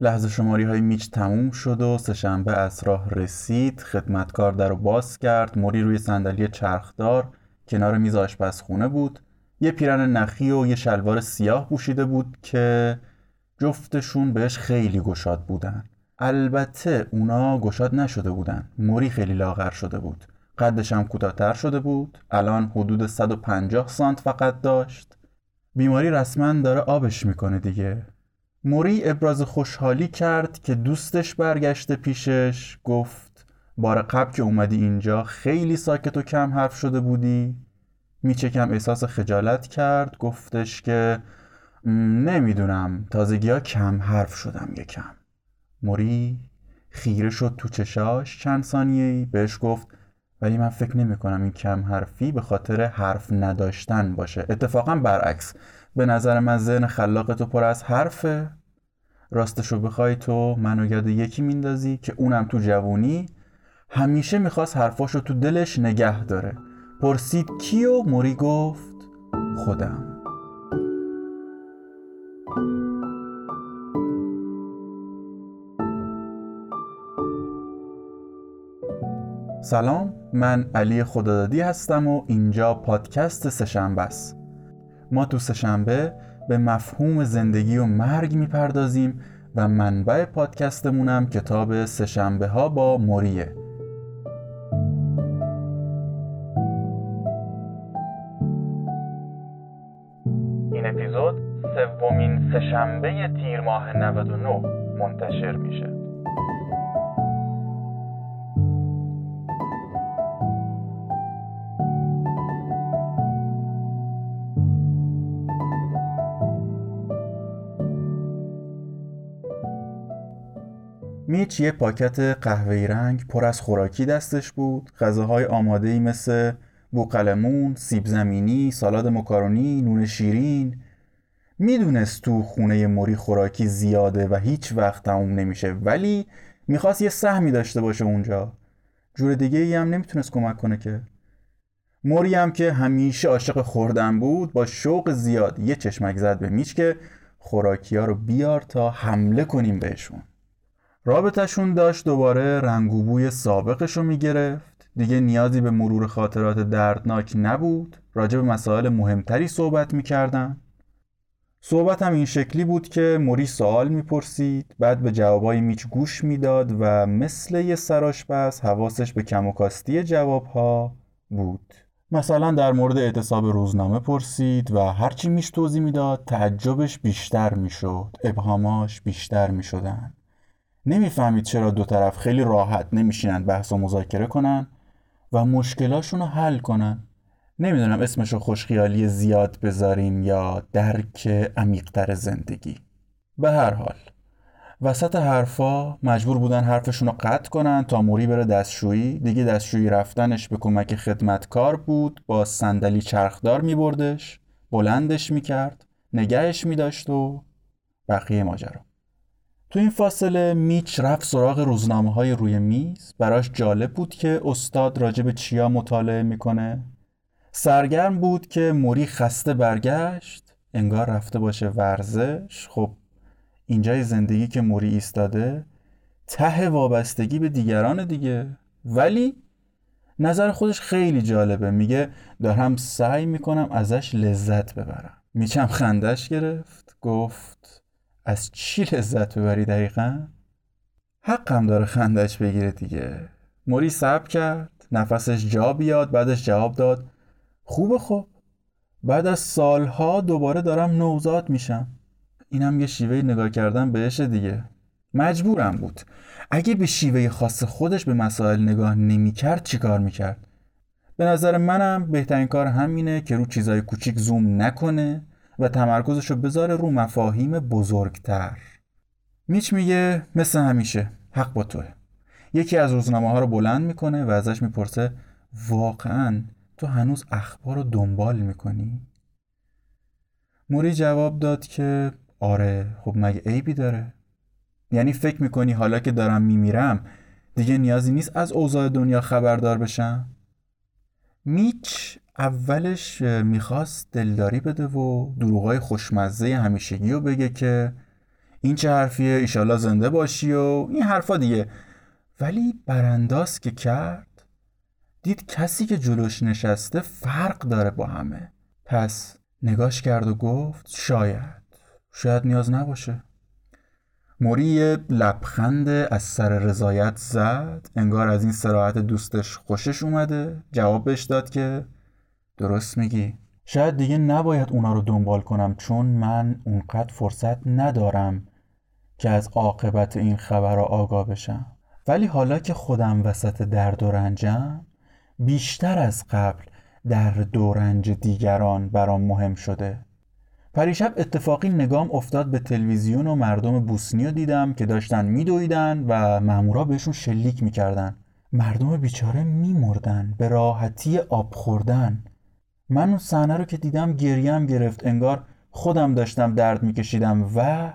لحظه شماری های میچ تموم شد و سهشنبه از راه رسید. خدمتکار در رو باز کرد. موری روی صندلی چرخدار. کنار میز آشپزخونه بود. یه پیرن نخی و یه شلوار سیاه پوشیده بود که جفتشون بهش خیلی گشاد بودن. البته اونا گشاد نشده بودن. موری خیلی لاغر شده بود. قدش هم کوتاهتر شده بود. الان حدود 150 سانت فقط داشت. بیماری رسما داره آبش می‌کنه دیگه. موری ابراز خوشحالی کرد که دوستش برگشته پیشش گفت بار قبل که اومدی اینجا خیلی ساکت و کم حرف شده بودی. میچه کم احساس خجالت کرد گفتش که نمی‌دونم تازگی ها کم حرف شدم یکم. موری خیره شد تو چشاش چند ثانیه بهش گفت ولی من فکر نمی کنم این کم حرفی به خاطر حرف نداشتن باشه. اتفاقا برعکس. به نظر من ذهن خلاق تو پر از حرفه. راستشو بخوای تو منو یاد یکی میندازی که اونم تو جوونی. همیشه می‌خواست حرفاشو تو دلش نگه داره. پرسید کیو؟ موری گفت خودم. سلام من علی خدادادی هستم و اینجا پادکست سشنبه است. ما تو سشنبه به مفهوم زندگی و مرگ می‌پردازیم و منبع پادکستمونم کتاب سشنبه ها با موریه. این اپیزود سومین سهشنبه تیر ماه 99 منتشر میشه. میچ یه پاکت قهوه‌ای رنگ پر از خوراکی دستش بود. غذاهای آماده ای مثل بوقلمون، سیب زمینی، سالاد مکارونی، نون شیرین. می‌دونست تو خونه موری خوراکی زیاده و هیچ وقت تموم نمیشه ولی می‌خواست یه سهمی داشته باشه اونجا. جور دیگه ای هم نمی‌تونست کمک کنه که. موری هم که همیشه عاشق خوردن بود با شوق زیاد یه چشمک زد به میچ که خوراکی ها رو بیار تا حمله کنیم بهشون. رابطشون داشت دوباره رنگ و بوی سابقش رو می‌گرفت. دیگه نیازی به مرور خاطرات دردناک نبود. راجع به مسائل مهمتری صحبت می‌کردن. صحبت هم این شکلی بود که موری سوال می‌پرسید بعد به جوابای میچ گوش می‌داد و مثل یه سراشپس حواسش به کم و کاستی جوابها بود. مثلا در مورد اعتصاب روزنامه پرسید و هرچی میش توضیح می‌داد تعجبش بیشتر می‌شد. ابهاماش بیشتر می‌شدن. نمی‌فهمید چرا دو طرف خیلی راحت نمیشینن بحث و مذاکره کنن و مشکلاشون رو حل کنن. نمی‌دونم اسمش رو خوشخیالی زیاد بذاریم یا درک عمیقتر زندگی. به هر حال وسط حرفا مجبور بودن حرفشون رو قطع کنن تا موری بره دستشویی. دیگه دستشویی رفتنش به کمک خدمتکار بود با صندلی چرخدار میبردش بلندش می‌کرد نگهش میداشت و بقیه ماجرا. تو این فاصله میچ رفت سراغ روزنامه های روی میز. براش جالب بود که استاد راجع به چیا مطالعه می‌کنه. سرگرم بود که موری خسته برگشت انگار رفته باشه ورزش. خب اینجای زندگی که موری ایستاده ته وابستگی به دیگران دیگه. ولی نظر خودش خیلی جالبه. میگه دارم سعی می‌کنم ازش لذت ببرم. میچم خندش گرفت گفت از چی لذت ببری دقیقا؟ حقم داره خندش بگیره دیگه. موری صبر کرد نفسش جا بیاد بعدش جواب داد خوبه خب. بعد از سالها دوباره دارم نوزاد میشم. اینم یه شیوه نگاه کردن بهش دیگه. مجبورم بود. اگه به شیوه خاص خودش به مسائل نگاه نمی‌کرد چیکار می‌کرد؟ به نظر منم بهترین کار همینه که رو چیزای کوچیک زوم نکنه. و تمرکزش رو بذاره رو مفاهیم بزرگتر میچ میگه مثل همیشه حق با توه یکی از روزنامه ها رو بلند می‌کنه و ازش می‌پرسه واقعا تو هنوز اخبار رو دنبال می‌کنی؟ موری جواب داد که آره خب مگه عیبی داره؟ یعنی فکر می‌کنی حالا که دارم میمیرم دیگه نیازی نیست از اوضاع دنیا خبردار بشم؟ میچ اولش می‌خواست دلداری بده و دروغای خوشمزه همیشگی رو بگه که این چه حرفیه ایشالله زنده باشی و این حرفا دیگه. ولی برانداز که کرد دید کسی که جلوش نشسته فرق داره با همه. پس نگاش کرد و گفت شاید شاید نیاز نباشه. موری لبخند از سر رضایت زد انگار از این سراحت دوستش خوشش اومده. جواب داد که درست میگی. شاید دیگه نباید اونا رو دنبال کنم چون من اونقدر فرصت ندارم که از عاقبت این خبر آگاه بشم. ولی حالا که خودم وسط درد و رنجم بیشتر از قبل درد و رنج دیگران برام مهم شده. پریشب اتفاقی نگام افتاد به تلویزیون و مردم بوسنی رو دیدم که داشتن میدویدن و مامورا بهشون شلیک می‌کردن. مردم بیچاره میمردن به راحتی آب خوردن. من اون صحنه رو که دیدم گریم گرفت انگار خودم داشتم درد میکشیدم و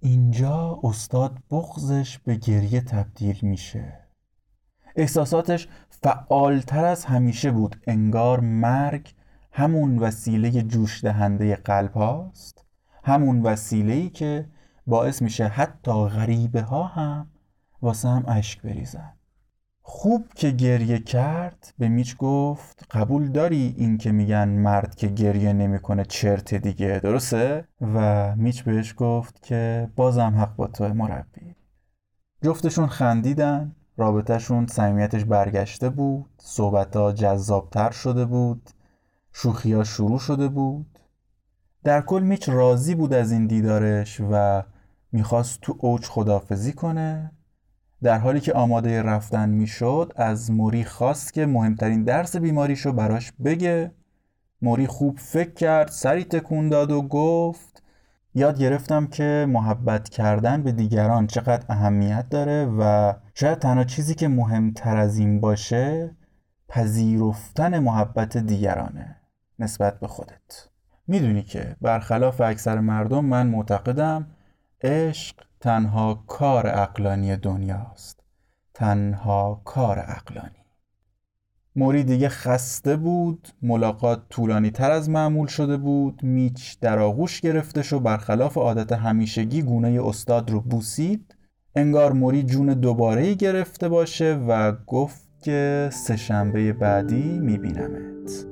اینجا استاد بغزش به گریه تبدیل میشه. احساساتش فعالتر از همیشه بود. انگار مرگ همون وسیله جوش دهنده قلب هاست. همون وسیله ای که باعث میشه حتی غریبه ها هم واسه هم اشک بریزن. خوب که گریه کرد به میچ گفت قبول داری این که میگن مرد که گریه نمی‌کنه چرت دیگه درسته؟ و میچ بهش گفت که بازم حق با تو مربی. جفتشون خندیدن رابطهشون صمیمیتش برگشته بود صحبتها جذابتر شده بود شوخیا شروع شده بود. در کل میچ راضی بود از این دیدارش و می‌خواست تو اوج خدافزی کنه. در حالی که آماده رفتن می‌شد از موری خواست که مهمترین درس بیماریشو براش بگه. موری خوب فکر کرد سری تکون داد و گفت یاد گرفتم که محبت کردن به دیگران چقدر اهمیت داره و شاید تنها چیزی که مهمتر از این باشه پذیرفتن محبت دیگرانه نسبت به خودت. می‌دونی که برخلاف اکثر مردم من معتقدم عشق تنها کار اقلانی دنیاست. تنها کار اقلانی موری دیگه خسته بود ملاقات طولانی تر از معمول شده بود میچ در آغوش گرفتش و برخلاف عادت همیشگی گونه استاد رو بوسید. انگار موری جون دوباره گرفته باشه و گفت که سهشنبه بعدی میبینمت.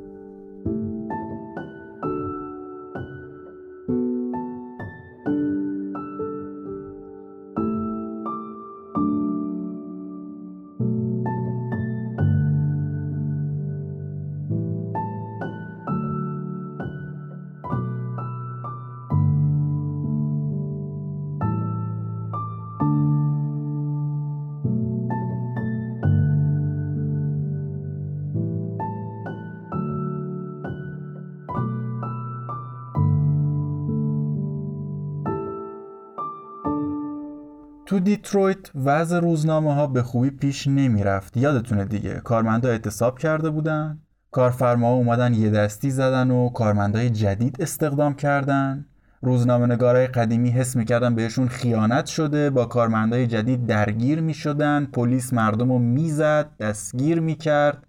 دیترویت وضع روزنامه ها به خوبی پیش نمی رفت یادتونه دیگه کارمندا اعتصاب کرده بودن کارفرما اومدن یه دستی زدن و کارمندای جدید استخدام کردن. روزنامه نگارای قدیمی حس می‌کردن بهشون خیانت شده با کارمندای جدید درگیر می‌شدن پلیس مردم رو می‌زد دستگیر می‌کرد.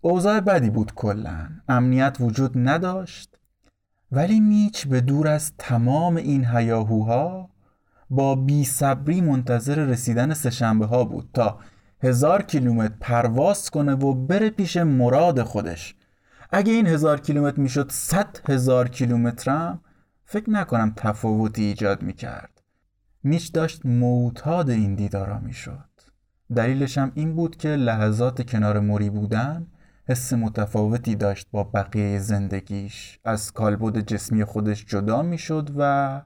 اوضاع بدی بود کلا امنیت وجود نداشت. ولی میچ به دور از تمام این هیاهوها با بی صبری منتظر رسیدن سهشنبه ها بود تا هزار کیلومتر پرواز کنه و بره پیش مراد خودش. اگه این هزار کیلومتر می‌شد صد هزار کیلومترم فکر نکنم تفاوتی ایجاد می‌کرد. میش داشت معتاد این دیدارا می‌شد. دلیلش هم این بود که لحظات کنار موری بودن حس متفاوتی داشت با بقیه زندگیش. از کالبد جسمی خودش جدا می‌شد و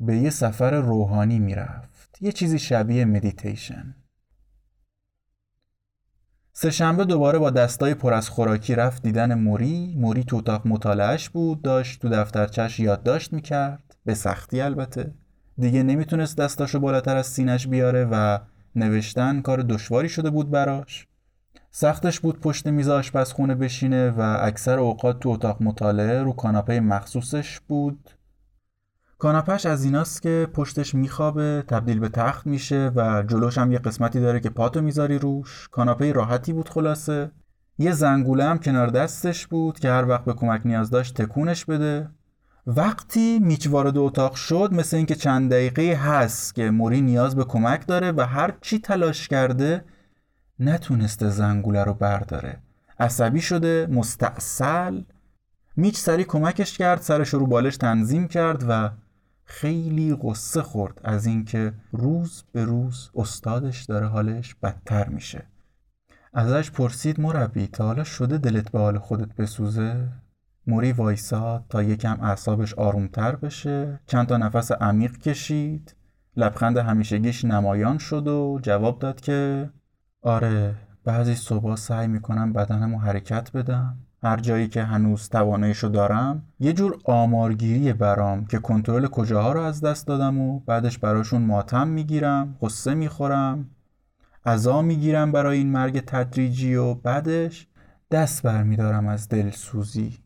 به یه سفر روحانی می‌رفت. یه چیزی شبیه مدیتیشن سهشنبه دوباره با دستای پر از خوراکی رفت دیدن موری. موری تو اتاق مطالعهش بود داشت تو دفترچش یادداشت می‌کرد. به سختی البته. دیگه نمی‌تونست دستاشو بالاتر از سینش بیاره و نوشتن کار دشواری شده بود براش. سختش بود پشت میز آشپزخونه بشینه و اکثر اوقات تو اتاق مطالعه رو کاناپه مخصوصش بود. کاناپش از ایناست که پشتش میخوابه تبدیل به تخت میشه و جلوش هم یه قسمتی داره که پاتو می‌ذاری روش. کاناپه راحتی بود خلاصه. یه زنگوله هم کنار دستش بود که هر وقت به کمک نیاز داشت تکونش بده. وقتی میچ وارد اتاق شد مثل اینکه چند دقیقه هست که موری نیاز به کمک داره و هر چی تلاش کرده نتونسته زنگوله رو برداره. عصبی شده مستاصل. میچ سری کمکش کرد سرش رو بالش تنظیم کرد و خیلی قصه خورد از اینکه روز به روز استادش داره حالش بدتر میشه. ازش پرسید مربی تا حالا شده دلت به حال خودت بسوزه؟ موری وایساد تا یکم اعصابش آرومتر بشه. چند تا نفس عمیق کشید. لبخند همیشگیش نمایان شد و جواب داد که آره بعضی صبح سعی می‌کنم بدنم رو حرکت بدم. هر جایی که هنوز تواناییشو دارم یه جور آمارگیری برام که کنترل کجاها رو از دست دادم و بعدش براشون ماتم می‌گیرم قصه می‌خورم عذا می‌گیرم برای این مرگ تدریجی و بعدش دست برمیدارم از دلسوزی.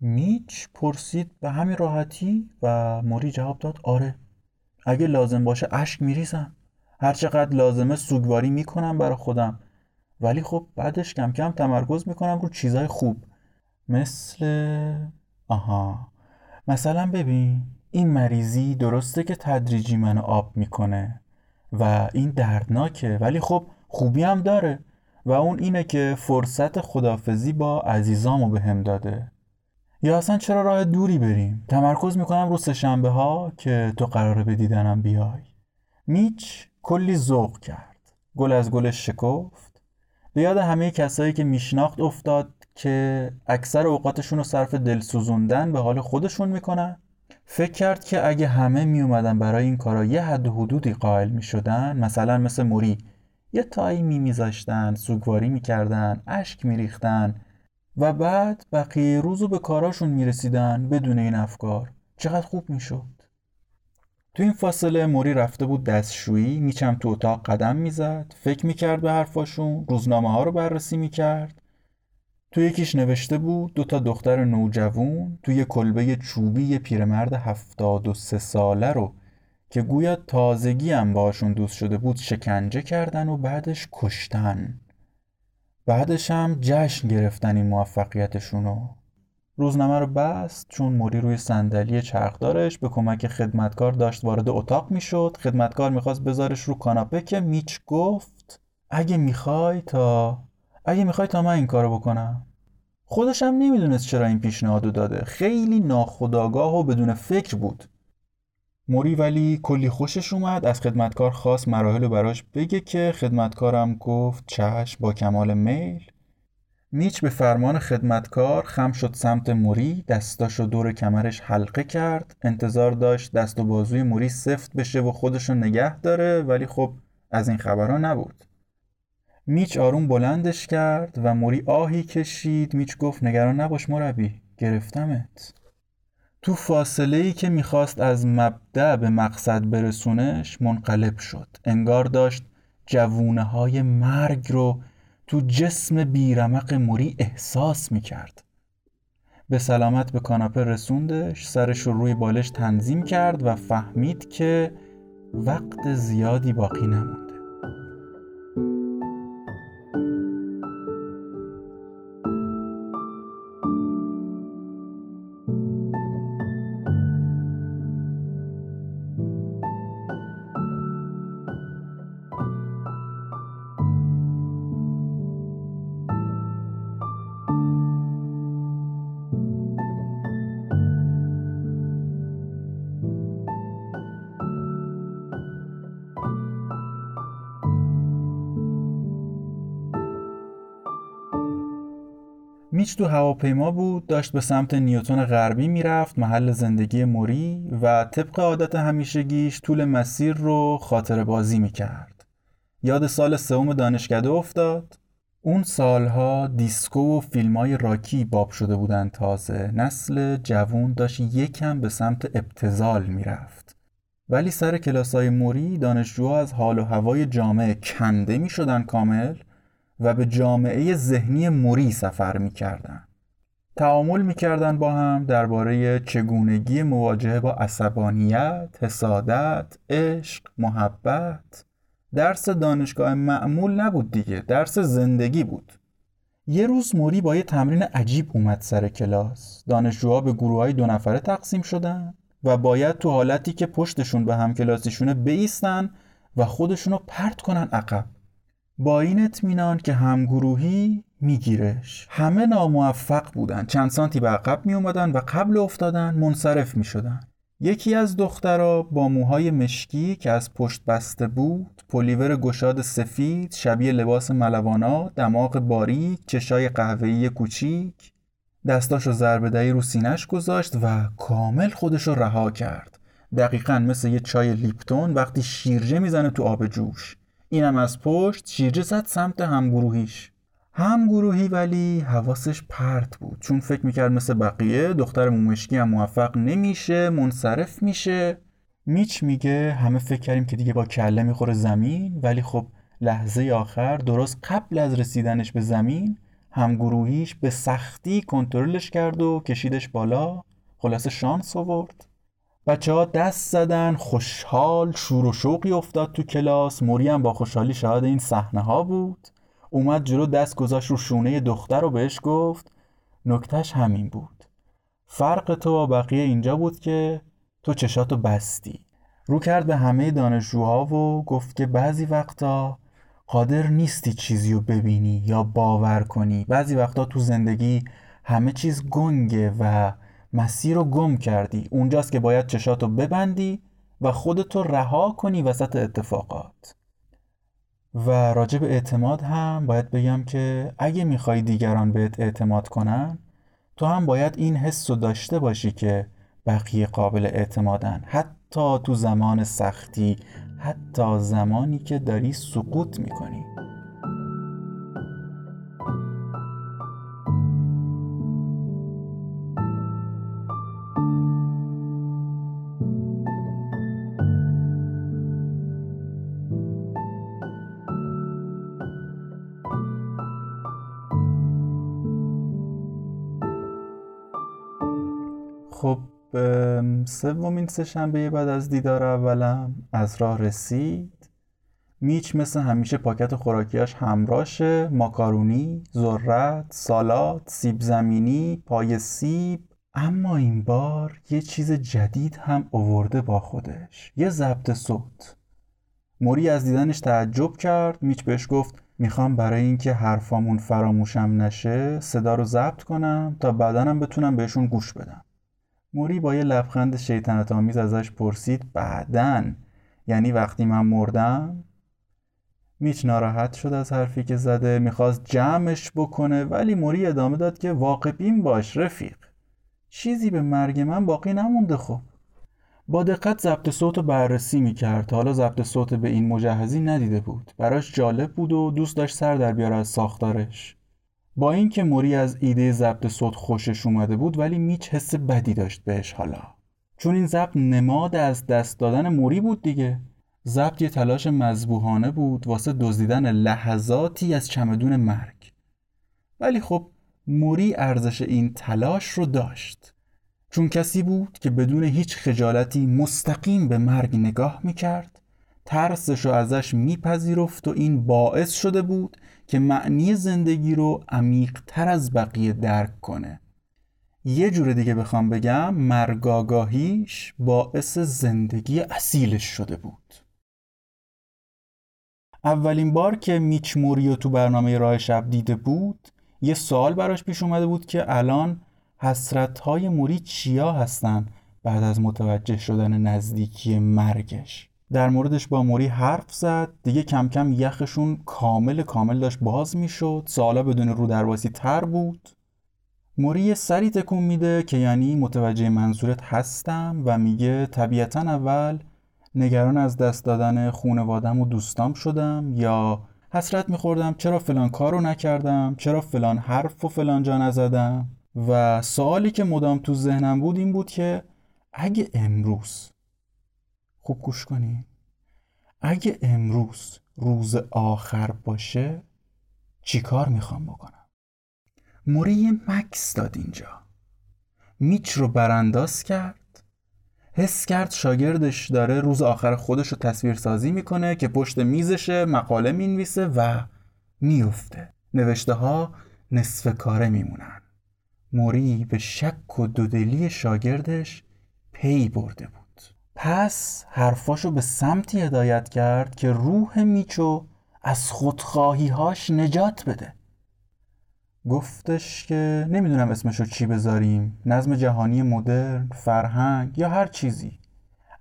میچ پرسید به همین راحتی و موری جواب داد آره. اگه لازم باشه اشک میریزم. هرچقدر لازمه سوگواری می‌کنم برا خودم. ولی خب بعدش کم کم تمرکز می‌کنم رو چیزای خوب. مثل آها. مثلا ببین این مریضی درسته که تدریجی منو آب می‌کنه و این دردناکه ولی خب خوبی هم داره و اون اینه که فرصت خدافزی با عزیزامو به هم داده. یا اصلا چرا راه دوری بریم؟ تمرکز می‌کنم رو سهشنبه ها که تو قراره به دیدنم بیای. میچ کلی ذوق کرد. گل از گلش شکفت. به یاد همه کسایی که میشناخت افتاد که اکثر اوقاتشون رو صرف دل سوزوندن به حال خودشون می‌کنن. فکر کرد که اگه همه میومدن برای این کارا یه حد و حدودی قائل می‌شدن. مثلا مثل موری. یه تایی میمیزاشتن سوگواری می‌کردن اشک میریختن و بعد بقیه روزو به کاراشون می‌رسیدن بدون این افکار. چقدر خوب می‌شد. تو این فاصله موری رفته بود دستشویی میچم تو اتاق قدم می‌زد فکر می‌کرد به حرفاشون روزنامه ها رو بررسی می‌کرد. تو یکیش نوشته بود دو تا دختر نوجوون توی کلبه چوبی پیرمرد هفتاد و سه ساله رو که گویا تازگی هم باشون دوست شده بود شکنجه کردن و بعدش کشتن. بعدش هم جشن گرفتن این موفقیتشونو روزنامه رو بست چون موری روی صندلی چرخدارش به کمک خدمتکار داشت وارد اتاق می‌شد. خدمتکار می‌خواست بذارش رو کاناپه که میچ گفت اگه می‌خوای تا اگه می‌خوای تا من این کارو بکنم. خودش هم نمی‌دونست چرا این پیشنهادو داده. خیلی ناخداگاه و بدون فکر بود. موری ولی کلی خوشش اومد. از خدمتکار خواست مراحل براش بگه که خدمتکارم گفت چشم با کمال میل. میچ به فرمان خدمتکار خم شد سمت موری دستاشو دور کمرش حلقه کرد. انتظار داشت دست و بازوی موری سفت بشه و خودشو نگه داره ولی خب از این خبرها نبود. میچ آروم بلندش کرد و موری آهی کشید. میچ گفت نگران نباش مربی گرفتمت. تو فاصله ای که می‌خواست از مبدع به مقصد برسونش منقلب شد. انگار داشت جوونه های مرگ رو تو جسم بیرمق موری احساس می‌کرد. به سلامت به کاناپه رسوندش سرش رو روی بالش تنظیم کرد و فهمید که وقت زیادی باقی نموند. میچ تو هواپیما بود داشت به سمت نیوتون غربی می‌رفت محل زندگی موری و طبق عادت همیشگیش طول مسیر رو خاطر بازی می‌کرد. یاد سال سوم دانشکده افتاد. اون سالها دیسکو و فیلم های راکی باب شده بودن تازه. نسل جوون داشت یکم به سمت ابتزال می‌رفت. ولی سر کلاس های موری دانشجوها از حال و هوای جامعه کنده می شدن کامل. و به جامعه ذهنی موری سفر می‌کردن. تعامل می‌کردن با هم درباره چگونگی مواجهه با عصبانیت، حسادت، عشق، محبت. درس دانشگاه معمول نبود دیگه درس زندگی بود. یه روز موری با یه تمرین عجیب اومد سر کلاس. دانشجوها به گروه های دو نفره تقسیم شدن و باید تو حالتی که پشتشون به هم کلاسیشونه بیستن و خودشونو پرت کنن عقب. با این اطمینان که همگروهی میگیرش. همه ناموفق بودن. چند سانتی به عقب می اومدن و قبل افتادن منصرف می شدن یکی از دخترها با موهای مشکی که از پشت بسته بود پلیور گشاد سفید شبیه لباس ملوانا دماغ باریک چشای قهوه‌ای کوچیک. دستاشو ضربه رو سینش گذاشت و کامل خودشو رها کرد. دقیقا مثل یه چای لیپتون وقتی شیرجه می‌زنه تو آب جوش. اینم از پشت شیرجه زد سمت همگروهیش همگروهی ولی حواسش پرت بود چون فکر می‌کرد مثل بقیه دختر مومشکی هم موفق نمیشه منصرف میشه. میچ میگه همه فکر کردیم که دیگه با کله می‌خوره زمین ولی خب لحظه آخر درست قبل از رسیدنش به زمین همگروهیش به سختی کنترلش کرد و کشیدش بالا. خلاصه شانس آورد. بچه ها دست زدن خوشحال شور و شوقی افتاد تو کلاس. موری هم با خوشحالی شاهد این صحنه ها بود. اومد جلو دست گذاشت رو شونه دختر و بهش گفت نکتش همین بود. فرق تو با بقیه اینجا بود که تو چشاتو بستی. رو کرد به همه دانشجوها و گفت که بعضی وقتا قادر نیستی چیزی رو ببینی یا باور کنی. بعضی وقتا تو زندگی همه چیز گنگه و مسیر رو گم کردی. اونجاست که باید چشاتو ببندی و خودتو رها کنی وسط اتفاقات. و راجع به اعتماد هم باید بگم که اگه می‌خوای دیگران بهت اعتماد کنن تو هم باید این حس رو داشته باشی که بقیه قابل اعتمادن. حتی تو زمان سختی حتی زمانی که داری سقوط می‌کنی. سومین سهشنبه بعد از دیدار اولم از راه رسید. میچ مثل همیشه پاکت خوراکیاش همراشه ماکارونی، ذرت، سالات، سیب زمینی، پای سیب. اما این بار یه چیز جدید هم اوورده با خودش. یه ضبط صوت. موری از دیدنش تعجب کرد. میچ بهش گفت می‌خوام برای اینکه حرفامون فراموشم نشه صدا رو ضبط کنم تا بعدنم بتونم بهشون گوش بدم. موری با یه لبخند شیطنت آمیز ازش پرسید بعدن یعنی وقتی من مردم؟ میچ ناراحت شد از حرفی که زده می‌خواست جمعش بکنه ولی موری ادامه داد که واقع بین باش رفیق. چیزی به مرگ من باقی نمونده خب. با دقت ضبط صوت بررسی می‌کرد. حالا ضبط صوت به این مجهزی ندیده بود. براش جالب بود و دوست داشت سر در بیاره از ساختارش. با اینکه موری از ایده ضبط صوت خوشش اومده بود ولی میچ حس بدی داشت بهش حالا. چون این ضبط نماد از دست دادن موری بود دیگه. ضبط یه تلاش مذبوحانه بود واسه دزدیدن لحظاتی از چمدون مرگ. ولی خب موری ارزش این تلاش رو داشت. چون کسی بود که بدون هیچ خجالتی مستقیم به مرگ نگاه می‌کرد ترسش رو ازش میپذیرفت و این باعث شده بود که معنی زندگی رو عمیقتر از بقیه درک کنه. یه جور دیگه بخوام بگم مرگاگاهیش باعث زندگی اصیلش شده بود. اولین بار که میچ موریو تو برنامه راه شب دیده بود یه سوال براش پیش اومده بود که الان حسرت های موری چیا هستن بعد از متوجه شدن نزدیکی مرگش؟ در موردش با موری حرف زد. دیگه کم کم یخشون کامل کامل داشت باز می‌شد. سالا بدون رو درواسی تر بود. موری سری تکون میده که یعنی متوجه منظورت هستم و میگه طبیعتا اول نگران از دست دادن خونوادم و دوستام شدم یا حسرت میخوردم چرا فلان کارو نکردم؟ چرا فلان حرف و فلان جا نزدم؟ و سوالی که مدام تو ذهنم بود این بود که اگه امروز خوب گوش کنی. اگه امروز روز آخر باشه چی کار می‌خوام بکنم؟ موری مکس داد اینجا. میچ رو برانداز کرد. حس کرد شاگردش داره روز آخر خودش رو تصویر سازی می‌کنه که پشت میزشه مقاله می‌نویسه و میفته نوشته ها نصف کاره میمونن. موری به شک و دودلی شاگردش پی برده بود. پس حرفاشو به سمتی هدایت کرد که روح میچو از خودخواهیهاش نجات بده. گفتش که نمی‌دونم اسمشو چی بذاریم نظم جهانی مدرن فرهنگ یا هر چیزی.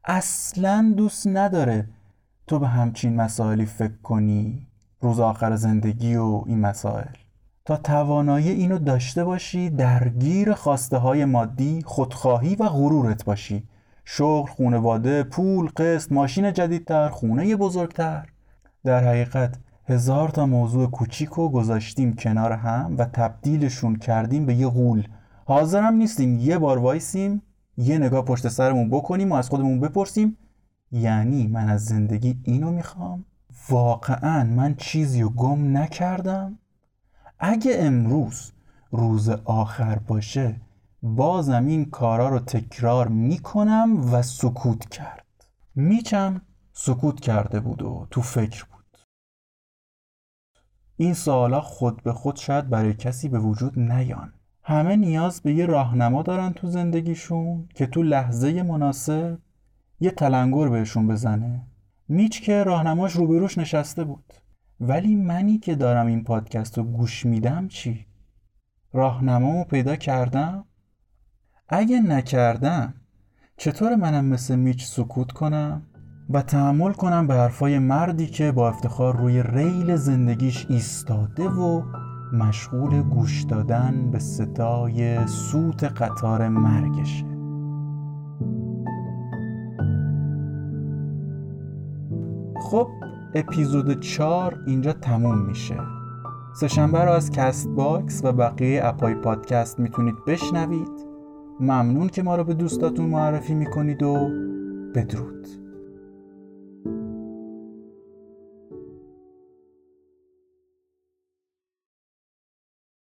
اصلا دوست نداره تو به همچین مسائلی فکر کنی روز آخر زندگی و این مسائل. تا توانایی اینو داشته باشی درگیر خواسته های مادی خودخواهی و غرورت باشی. شغل، خونواده، پول، قسط، ماشین جدیدتر، خونه بزرگتر. در حقیقت هزار تا موضوع کوچیک رو گذاشتیم کنار هم و تبدیلشون کردیم به یه غول. حاضرم نیستیم یه بار وایسیم یه نگاه پشت سرمون بکنیم و از خودمون بپرسیم یعنی من از زندگی اینو می‌خوام؟ واقعا من چیزی رو گم نکردم؟ اگه امروز روز آخر باشه بازم این کارا رو تکرار می‌کنم و سکوت کرد. میچم سکوت کرده بود و تو فکر بود. این سوالا خود به خود شاید برای کسی به وجود نیان. همه نیاز به یه راهنما دارن تو زندگیشون که تو لحظه مناسب یه تلنگر بهشون بزنه. میچ که راهنماش روبروش نشسته بود. ولی منی که دارم این پادکست رو گوش میدم چی؟ راهنمامو پیدا کردم؟ اگه نکردم چطور منم مثل میچ سکوت کنم و تحمل کنم به حرفای مردی که با افتخار روی ریل زندگیش ایستاده و مشغول گوش دادن به صدای سوت قطار مرگشه؟ خب اپیزود 4 اینجا تموم میشه. سهشنبه رو از کست باکس و بقیه اپای پادکست می‌تونید بشنوید. ممنون که ما رو به دوستاتون معرفی می‌کنید و بدرود.